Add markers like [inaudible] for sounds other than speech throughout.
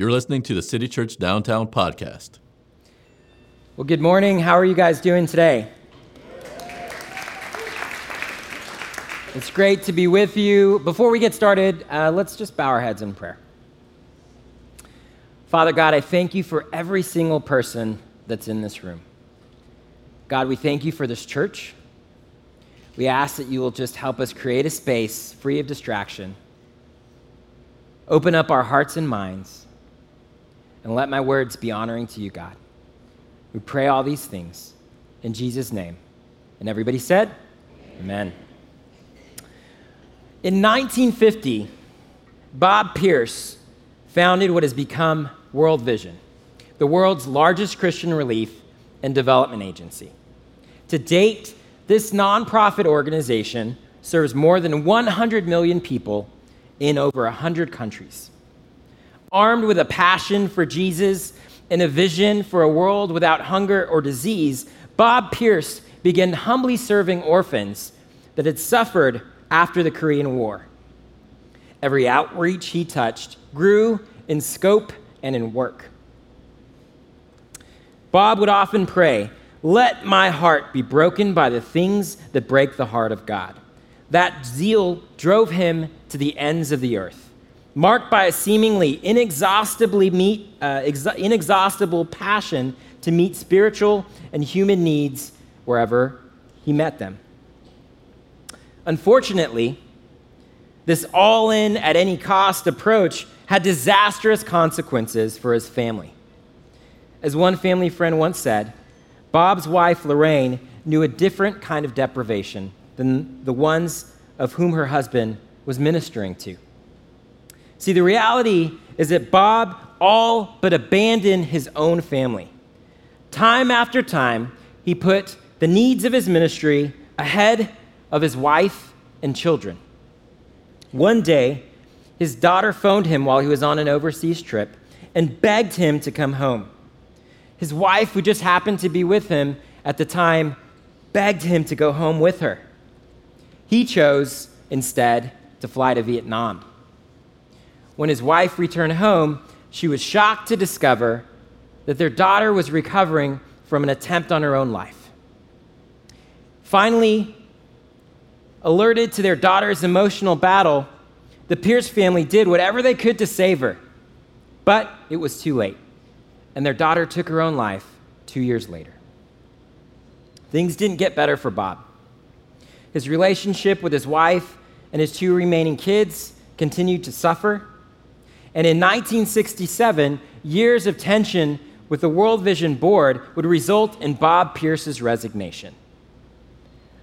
You're listening to the City Church Downtown podcast. Well, good morning. How are you guys doing today? It's great to be with you. Before we get started, uh, let's just bow our heads in prayer. Father God, I thank you for every single person that's in this room. God, we thank you for this church. We ask that you will just help us create a space free of distraction. Open up our hearts and minds, and let my words be honoring to you, God. We pray all these things in Jesus' name. And everybody said, Amen. In 1950, Bob Pierce founded what has become World Vision, the world's largest Christian relief and development agency. To date, this nonprofit organization serves more than 100 million people in over 100 countries. Armed with a passion for Jesus and a vision for a world without hunger or disease, Bob Pierce began humbly serving orphans that had suffered after the Korean War. Every outreach he touched grew in scope and in work. Bob would often pray, Let my heart be broken by the things that break the heart of God. That zeal drove him to the ends of the earth, marked by a seemingly inexhaustibly meet, uh, exa- inexhaustible passion to meet spiritual and human needs wherever he met them. Unfortunately, this all in at any cost approach had disastrous consequences for his family. As one family friend once said, Bob's wife, Lorraine, knew a different kind of deprivation than the ones of whom her husband was ministering to. See, the reality is that Bob all but abandoned his own family. Time after time, he put the needs of his ministry ahead of his wife and children. One day, his daughter phoned him while he was on an overseas trip and begged him to come home. His wife, who just happened to be with him at the time, begged him to go home with her. He chose, instead, to fly to Vietnam. When his wife returned home, she was shocked to discover that their daughter was recovering from an attempt on her own life. Finally, alerted to their daughter's emotional battle, the Pierce family did whatever they could to save her, but it was too late, and their daughter took her own life two years later. Things didn't get better for Bob. His relationship with his wife and his two remaining kids continued to suffer. And in 1967, years of tension with the World Vision Board would result in Bob Pierce's resignation.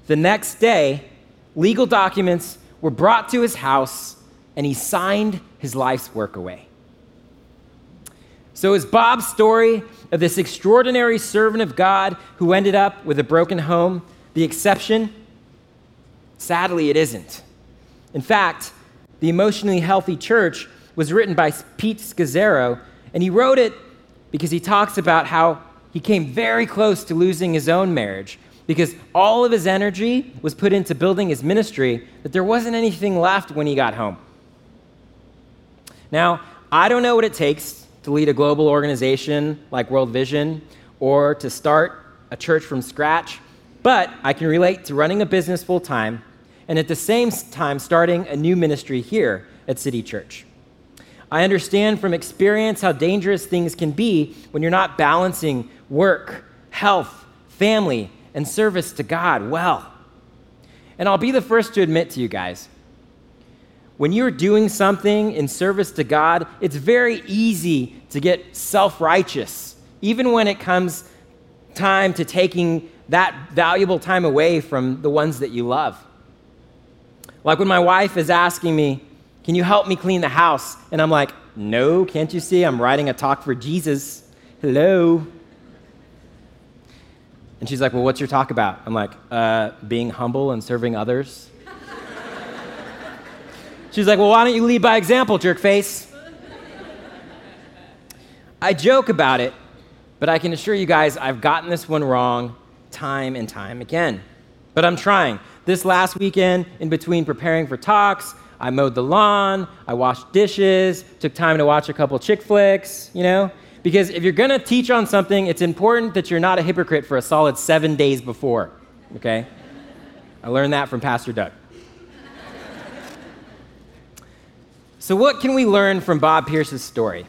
The next day, legal documents were brought to his house and he signed his life's work away. So, is Bob's story of this extraordinary servant of God who ended up with a broken home the exception? Sadly, it isn't. In fact, The Emotionally Healthy Church was written by Pete Scazzero, and he wrote it because he talks about how he came very close to losing his own marriage because all of his energy was put into building his ministry that there wasn't anything left when he got home. Now, I don't know what it takes to lead a global organization like World Vision or to start a church from scratch, but I can relate to running a business full time and at the same time starting a new ministry here at City Church. I understand from experience how dangerous things can be when you're not balancing work, health, family, and service to God well. And I'll be the first to admit to you guys when you're doing something in service to God, it's very easy to get self righteous, even when it comes time to taking that valuable time away from the ones that you love. Like when my wife is asking me, Can you help me clean the house? And I'm like, No, can't you see? I'm writing a talk for Jesus. Hello. And she's like, Well, what's your talk about? I'm like, uh, Being humble and serving others. [laughs] She's like, Well, why don't you lead by example, jerk face? I joke about it, but I can assure you guys I've gotten this one wrong time and time again. But I'm trying. This last weekend, in between preparing for talks, I mowed the lawn, I washed dishes, took time to watch a couple chick flicks, you know? Because if you're to teach on something, it's important that you're not a hypocrite for a solid seven days before, okay? I learned that from Pastor Doug. so, what can we learn from Bob Pierce's story?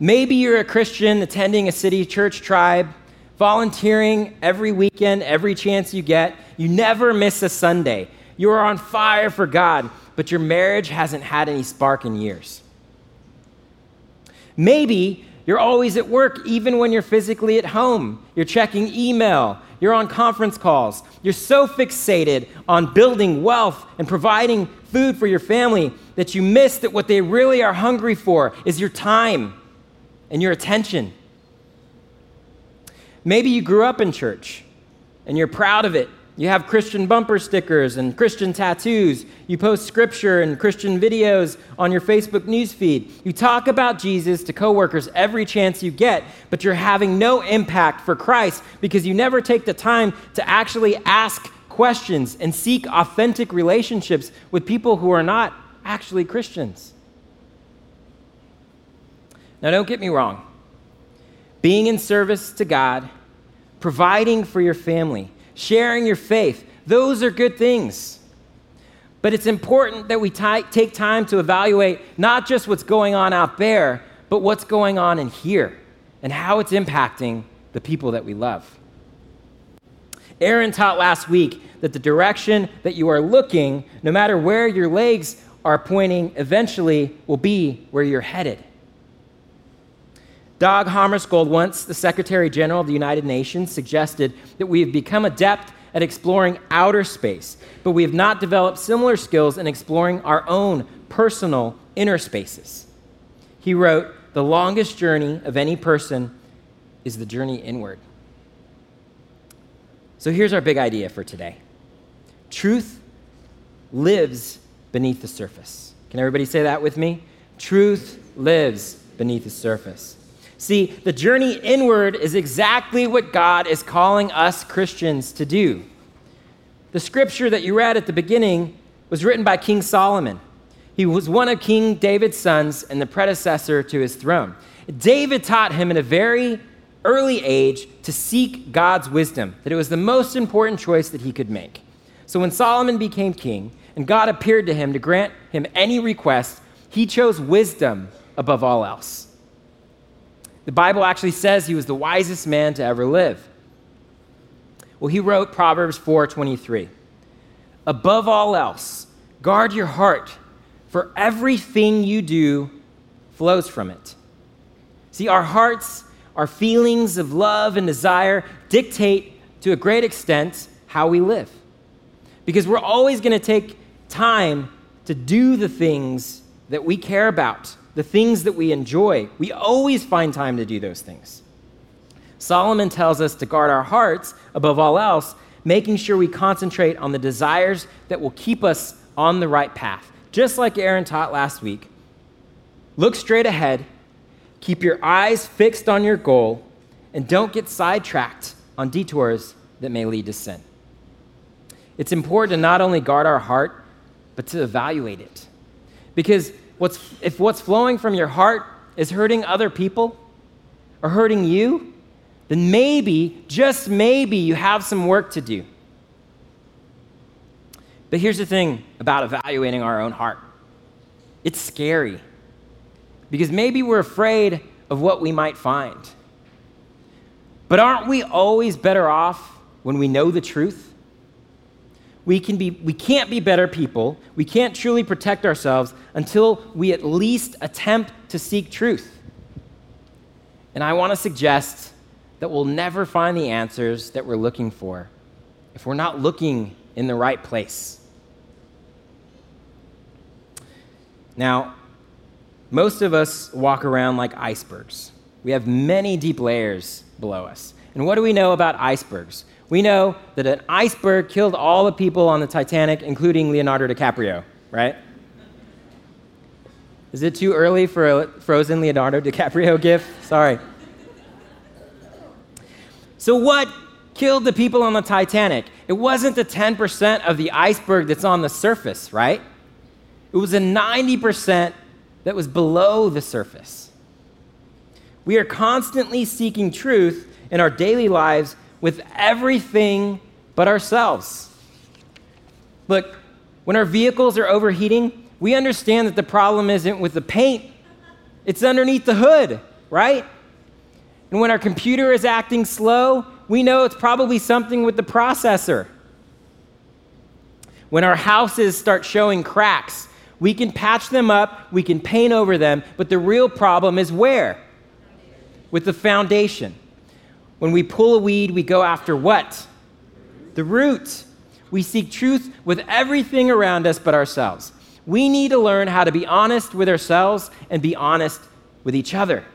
Maybe you're a Christian attending a city church tribe, volunteering every weekend, every chance you get. You never miss a Sunday. You are on fire for God, but your marriage hasn't had any spark in years. Maybe you're always at work, even when you're physically at home. You're checking email, you're on conference calls. You're so fixated on building wealth and providing food for your family that you miss that what they really are hungry for is your time and your attention. Maybe you grew up in church and you're proud of it you have Christian bumper stickers and Christian tattoos. You post scripture and Christian videos on your Facebook newsfeed. You talk about Jesus to coworkers every chance you get, but you're having no impact for Christ because you never take the time to actually ask questions and seek authentic relationships with people who are not actually Christians. Now, don't get me wrong. Being in service to God, providing for your family, sharing your faith. Those are good things. But it's important that we t- take time to evaluate not just what's going on out there, but what's going on in here and how it's impacting the people that we love. Aaron taught last week that the direction that you are looking, no matter where your legs are pointing, eventually will be where you're headed. Dag Hammarskjöld, once the Secretary General of the United Nations, suggested that we have become adept at exploring outer space, but we have not developed similar skills in exploring our own personal inner spaces. He wrote, The longest journey of any person is the journey inward. So here's our big idea for today truth lives beneath the surface. Can everybody say that with me? Truth lives beneath the surface. See, the journey inward is exactly what God is calling us Christians to do. The scripture that you read at the beginning was written by King Solomon. He was one of King David's sons and the predecessor to his throne. David taught him in a very early age to seek God's wisdom, that it was the most important choice that he could make. So when Solomon became king and God appeared to him to grant him any request, he chose wisdom above all else. The Bible actually says he was the wisest man to ever live. Well, he wrote Proverbs 4:23. Above all else, guard your heart, for everything you do flows from it. See, our hearts, our feelings of love and desire dictate to a great extent how we live. Because we're always going to take time to do the things that we care about the things that we enjoy. We always find time to do those things. Solomon tells us to guard our hearts above all else, making sure we concentrate on the desires that will keep us on the right path. Just like Aaron taught last week, look straight ahead, keep your eyes fixed on your goal, and don't get sidetracked on detours that may lead to sin. It's important to not only guard our heart, but to evaluate it. Because what's, if what's flowing from your heart is hurting other people or hurting you, then maybe, just maybe, you have some work to do. But here's the thing about evaluating our own heart it's scary because maybe we're afraid of what we might find. But aren't we always better off when we know the truth? We, can be, we can't be better people. We can't truly protect ourselves until we at least attempt to seek truth. And I want to suggest that we'll never find the answers that we're looking for if we're not looking in the right place. Now, most of us walk around like icebergs. We have many deep layers below us. And what do we know about icebergs? We know that an iceberg killed all the people on the Titanic, including Leonardo DiCaprio, right? Is it too early for a frozen Leonardo DiCaprio [laughs] gift? Sorry. So, what killed the people on the Titanic? It wasn't the 10% of the iceberg that's on the surface, right? it was a 90% that was below the surface. We are constantly seeking truth in our daily lives with everything but ourselves. Look, when our vehicles are overheating, we understand that the problem isn't with the paint, it's underneath the hood, right? And when our computer is acting slow, we know it's probably something with the processor. When our houses start showing cracks, we can patch them up, we can paint over them, but the real problem is where? With the foundation. When we pull a weed, we go after what? The root. We seek truth with everything around us but ourselves. We need to learn how to be honest with ourselves and be honest with each other.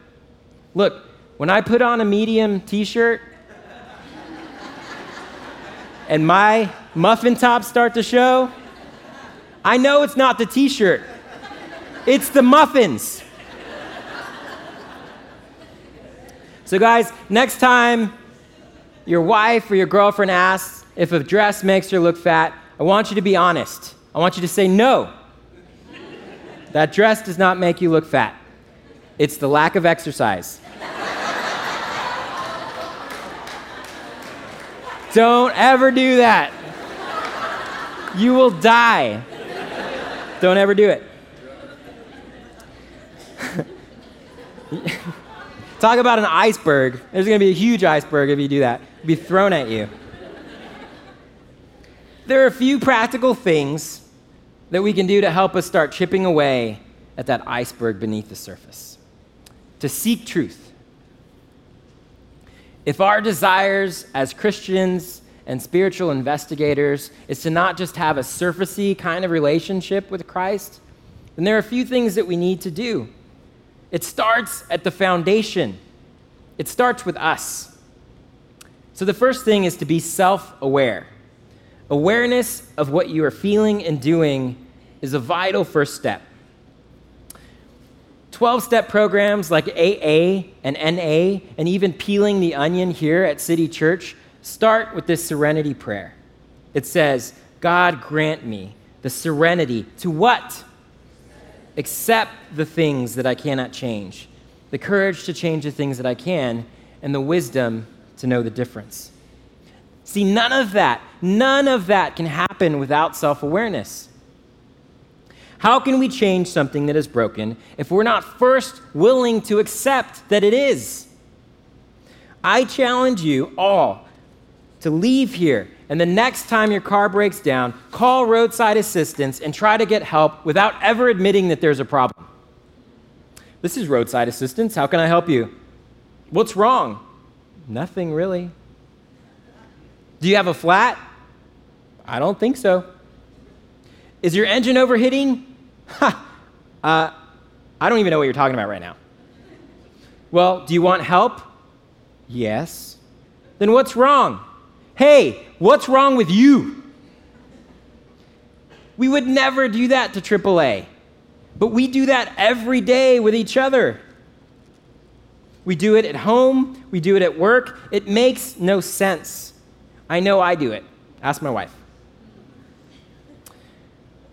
Look, when I put on a medium t shirt [laughs] and my muffin tops start to show, I know it's not the t shirt, it's the muffins. So, guys, next time your wife or your girlfriend asks if a dress makes her look fat, I want you to be honest. I want you to say, no, that dress does not make you look fat. It's the lack of exercise. Don't ever do that. You will die. Don't ever do it. [laughs] Talk about an iceberg. There's going to be a huge iceberg if you do that. It'll be thrown at you. There are a few practical things that we can do to help us start chipping away at that iceberg beneath the surface. To seek truth. If our desires as Christians and spiritual investigators is to not just have a surfacey kind of relationship with Christ, then there are a few things that we need to do. It starts at the foundation, it starts with us. So the first thing is to be self aware. Awareness of what you are feeling and doing is a vital first step. 12 step programs like AA and NA, and even peeling the onion here at City Church, start with this serenity prayer. It says, God grant me the serenity to what? Accept the things that I cannot change, the courage to change the things that I can, and the wisdom to know the difference. See, none of that, none of that can happen without self awareness. How can we change something that is broken if we're not first willing to accept that it is? I challenge you all to leave here and the next time your car breaks down, call roadside assistance and try to get help without ever admitting that there's a problem. This is roadside assistance. How can I help you? What's wrong? Nothing really. Do you have a flat? I don't think so. Is your engine overheating? Ha! Uh, I don't even know what you're talking about right now. Well, do you want help? Yes. Then what's wrong? Hey, what's wrong with you? We would never do that to AAA, but we do that every day with each other. We do it at home, we do it at work. It makes no sense. I know I do it. Ask my wife.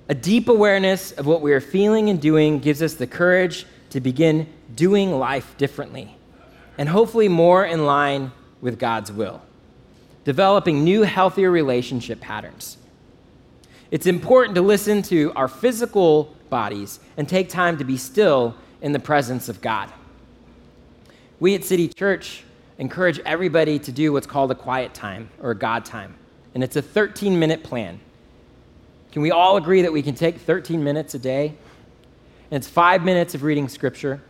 A deep awareness of what we are feeling and doing gives us the courage to begin doing life differently and hopefully more in line with God's will, developing new, healthier relationship patterns. It's important to listen to our physical bodies and take time to be still in the presence of God. We at City Church encourage everybody to do what's called a quiet time or a God time, and it's a 13 minute plan. Can we all agree that we can take 13 minutes a day? And it's five minutes of reading scripture,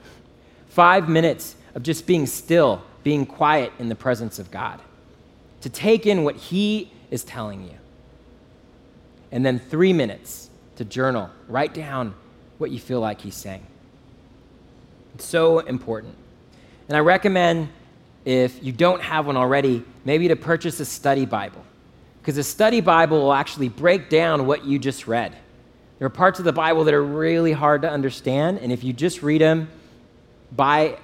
five minutes of just being still, being quiet in the presence of God, to take in what He is telling you. And then three minutes to journal, write down what you feel like He's saying. It's so important. And I recommend, if you don't have one already, maybe to purchase a study Bible because a study Bible will actually break down what you just read. There are parts of the Bible that are really hard to understand, and if you just read them by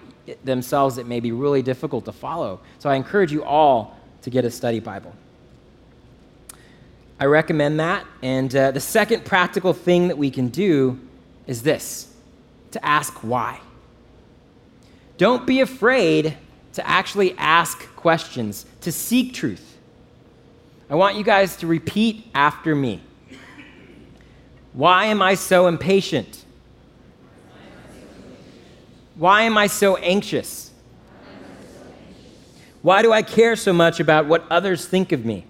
themselves, it may be really difficult to follow. So I encourage you all to get a study Bible. I recommend that. And uh, the second practical thing that we can do is this to ask why. Don't be afraid to actually ask questions, to seek truth. I want you guys to repeat after me. Why am I so impatient? Why am I so anxious? Why do I care so much about what others think of me?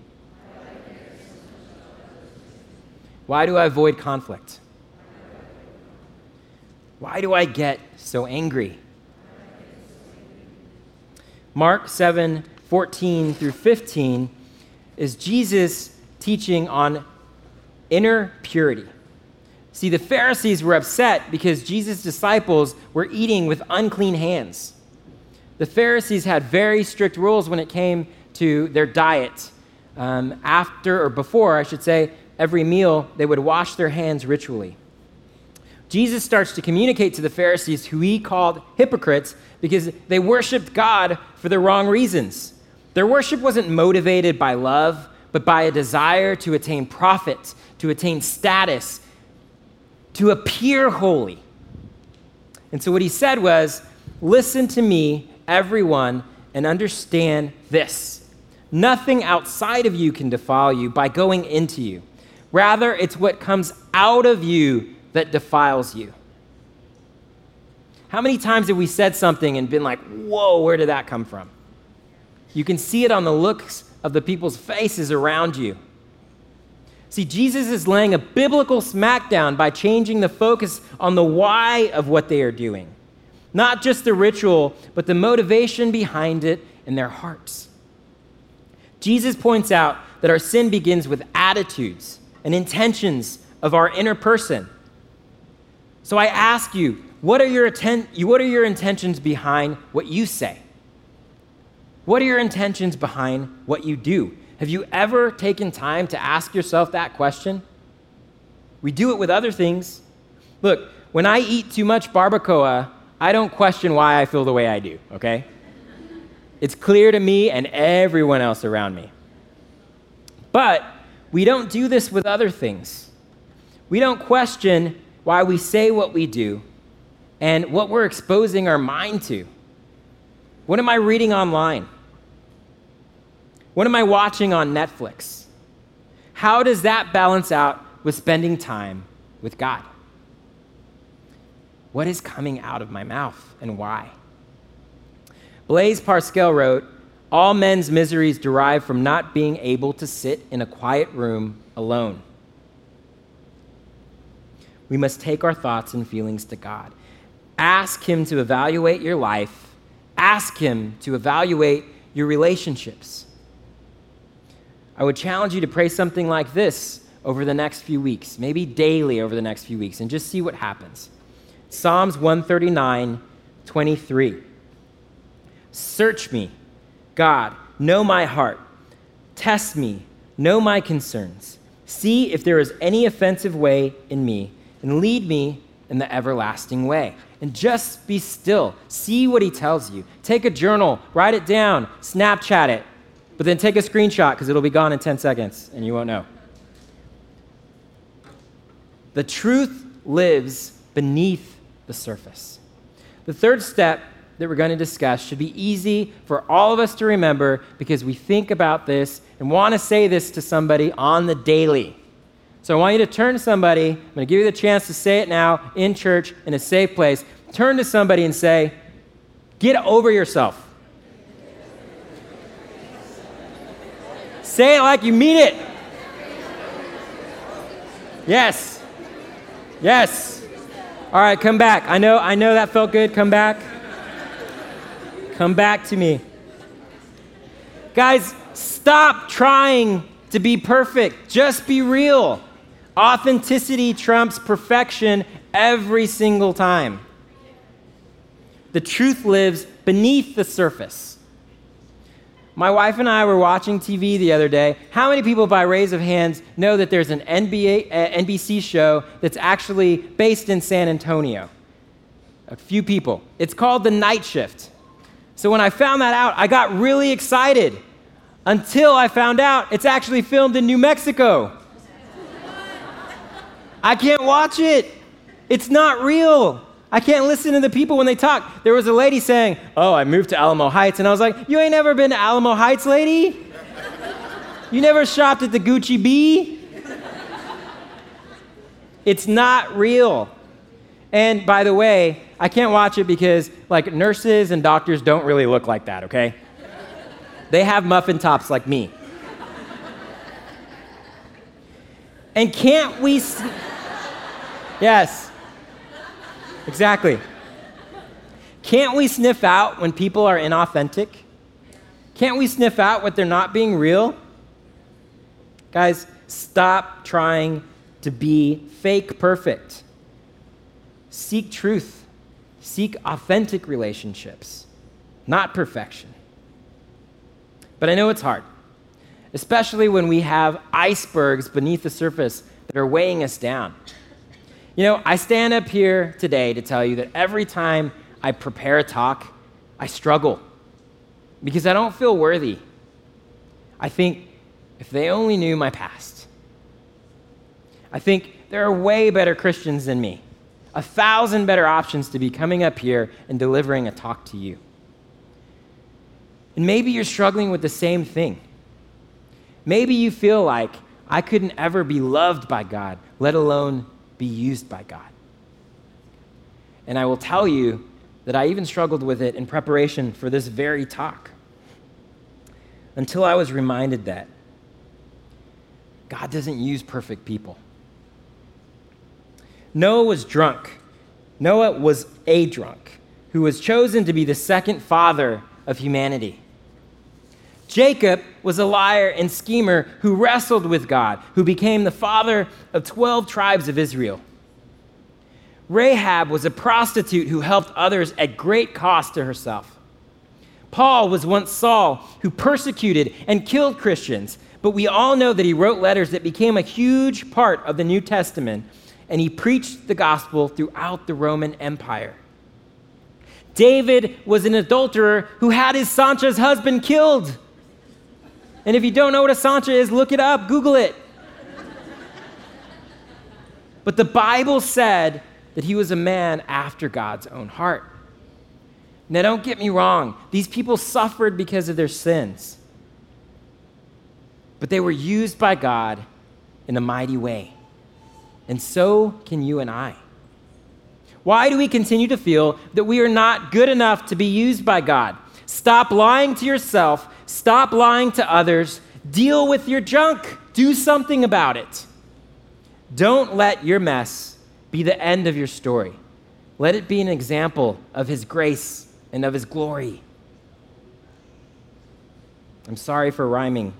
Why do I avoid conflict? Why do I get so angry? Mark 7 14 through 15 is Jesus teaching on inner purity. See, the Pharisees were upset because Jesus' disciples were eating with unclean hands. The Pharisees had very strict rules when it came to their diet. Um, after, or before, I should say, every meal, they would wash their hands ritually. Jesus starts to communicate to the Pharisees, who he called hypocrites, because they worshiped God for the wrong reasons. Their worship wasn't motivated by love, but by a desire to attain profit, to attain status, to appear holy. And so what he said was, Listen to me, everyone, and understand this. Nothing outside of you can defile you by going into you. Rather, it's what comes out of you that defiles you. How many times have we said something and been like, whoa, where did that come from? You can see it on the looks of the people's faces around you. See, Jesus is laying a biblical smackdown by changing the focus on the why of what they are doing. Not just the ritual, but the motivation behind it in their hearts. Jesus points out that our sin begins with attitudes and intentions of our inner person. So I ask you, what are your, atten- what are your intentions behind what you say? What are your intentions behind what you do? Have you ever taken time to ask yourself that question? We do it with other things. Look, when I eat too much barbacoa, I don't question why I feel the way I do, okay? It's clear to me and everyone else around me. But we don't do this with other things. We don't question why we say what we do and what we're exposing our mind to. What am I reading online? What am I watching on Netflix? How does that balance out with spending time with God? What is coming out of my mouth and why? Blaise Pascal wrote, All men's miseries derive from not being able to sit in a quiet room alone. We must take our thoughts and feelings to God. Ask Him to evaluate your life, ask Him to evaluate your relationships. I would challenge you to pray something like this over the next few weeks, maybe daily over the next few weeks, and just see what happens. Psalms 139, 23. Search me, God, know my heart. Test me, know my concerns. See if there is any offensive way in me, and lead me in the everlasting way. And just be still. See what he tells you. Take a journal, write it down, Snapchat it, but then take a screenshot because it'll be gone in 10 seconds and you won't know. The truth lives beneath the surface. The third step that we're going to discuss should be easy for all of us to remember because we think about this and want to say this to somebody on the daily. So I want you to turn to somebody. I'm going to give you the chance to say it now in church in a safe place. Turn to somebody and say, Get over yourself. Say it like you mean it. Yes. Yes. All right, come back. I know I know that felt good. Come back. Come back to me. Guys, stop trying to be perfect. Just be real. Authenticity trumps perfection every single time. The truth lives beneath the surface. My wife and I were watching TV the other day. How many people, by raise of hands, know that there's an NBA, uh, NBC show that's actually based in San Antonio? A few people. It's called The Night Shift. So when I found that out, I got really excited until I found out it's actually filmed in New Mexico. I can't watch it. It's not real. I can't listen to the people when they talk. There was a lady saying, Oh, I moved to Alamo Heights. And I was like, You ain't never been to Alamo Heights, lady? You never shopped at the Gucci H-E-B? It's not real. And by the way, I can't watch it because, like, nurses and doctors don't really look like that, okay? They have muffin tops like me. And can't we. S- [laughs] yes, exactly. Can't we sniff out when people are inauthentic? Can't we sniff out what they're not being real? Guys, stop trying to be fake perfect. Seek truth, seek authentic relationships, not perfection. But I know it's hard, especially when we have icebergs beneath the surface that are weighing us down. You know, I stand up here today to tell you that every time I prepare a talk, I struggle because I don't feel worthy. I think if they only knew my past. I think there are way better Christians than me, a thousand better options to be coming up here and delivering a talk to you. And maybe you're struggling with the same thing. Maybe you feel like I couldn't ever be loved by God, let alone be used by God. And I will tell you that I even struggled with it in preparation for this very talk until I was reminded that God doesn't use perfect people. Noah was drunk. Noah was a drunk who was chosen to be the second father of humanity. Jacob was a liar and schemer who wrestled with God, who became the father of 12 tribes of Israel. Rahab was a prostitute who helped others at great cost to herself. Paul was once Saul, who persecuted and killed Christians, but we all know that he wrote letters that became a huge part of the New Testament and he preached the gospel throughout the Roman Empire. David was an adulterer who had his Sancha's husband killed. And if you don't know what a Sancha is, look it up, Google it. But the Bible said that he was a man after God's own heart. Now, don't get me wrong, these people suffered because of their sins, but they were used by God in a mighty way and so can you and I. Why do we continue to feel that we are not good enough to be used by God? Stop lying to yourself, stop lying to others, deal with your junk, do something about it. Don't let your mess be the end of your story. Let it be an example of His grace and of His glory. I'm sorry for rhyming.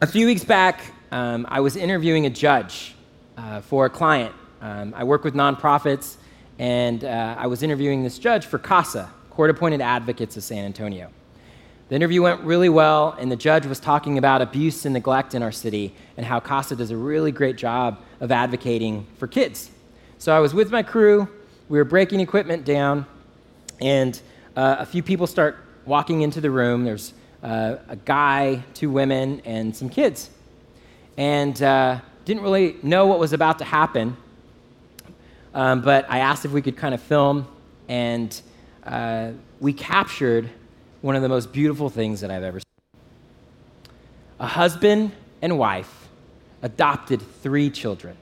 a few weeks back, um, I was interviewing a judge uh, for a client. Um, I work with nonprofits, and uh, I was interviewing this judge for CASA, Court Appointed Advocates of San Antonio. The interview went really well, and the judge was talking about abuse and neglect in our city and how CASA does a really great job of advocating for kids. So I was with my crew, we were breaking equipment down, and uh, a few people start walking into the room. There's uh, a guy, two women, and some kids and uh, didn't really know what was about to happen. Um, but I asked if we could kind of film, and uh, we captured one of the most beautiful things that I've ever seen. A husband and wife adopted three children.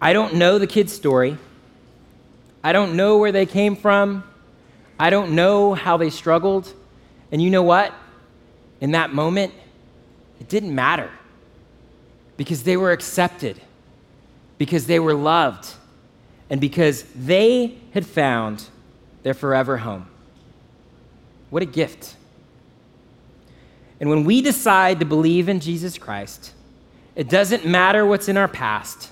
I don't know the kid's story. I don't know where they came from. I don't know how they struggled. And you know what? In that moment, it didn't matter because they were accepted, because they were loved, and because they had found their forever home. What a gift. And when we decide to believe in Jesus Christ, it doesn't matter what's in our past.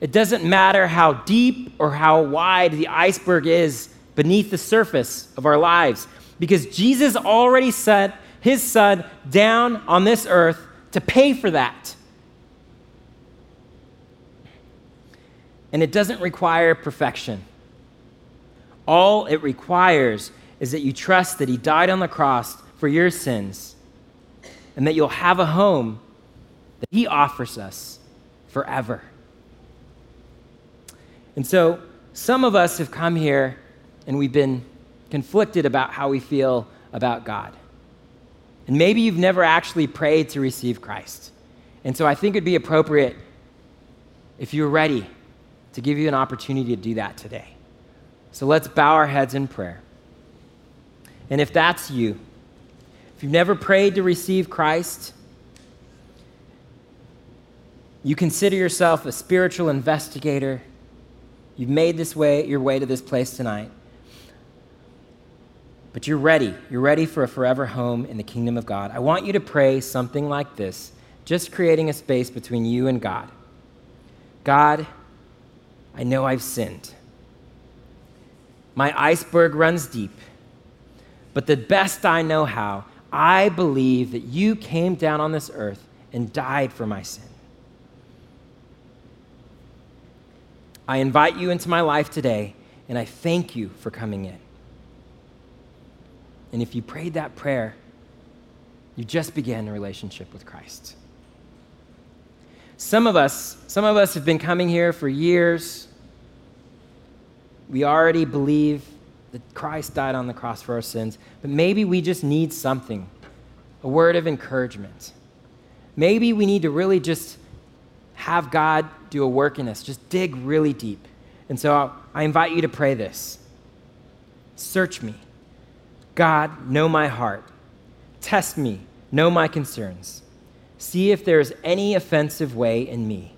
It doesn't matter how deep or how wide the iceberg is beneath the surface of our lives because Jesus already sent his son down on this earth to pay for that. And it doesn't require perfection. All it requires is that you trust that He died on the cross for your sins and that you'll have a home that He offers us forever. And so, some of us have come here and we've been conflicted about how we feel about God. And maybe you've never actually prayed to receive Christ. And so I think it'd be appropriate if you're ready to give you an opportunity to do that today. So let's bow our heads in prayer. And if that's you, if you've never prayed to receive Christ, you consider yourself a spiritual investigator. You've made this way your way to this place tonight. But you're ready. You're ready for a forever home in the kingdom of God. I want you to pray something like this, just creating a space between you and God. God, I know I've sinned. My iceberg runs deep. But the best I know how, I believe that you came down on this earth and died for my sin. I invite you into my life today, and I thank you for coming in. And if you prayed that prayer, you just began a relationship with Christ. Some of us, some of us have been coming here for years. We already believe that Christ died on the cross for our sins, but maybe we just need something, a word of encouragement. Maybe we need to really just have God do a work in us, just dig really deep. And so I invite you to pray this Search me. God, know my heart. Test me. Know my concerns. See if there is any offensive way in me.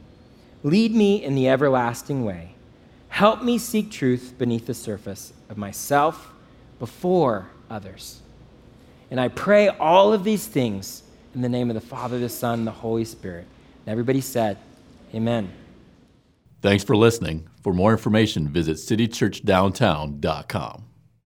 Lead me in the everlasting way. Help me seek truth beneath the surface of myself before others. And I pray all of these things in the name of the Father, the Son, the Holy Spirit. And everybody said, Amen. Thanks for listening. For more information, visit citychurchdowntown.com.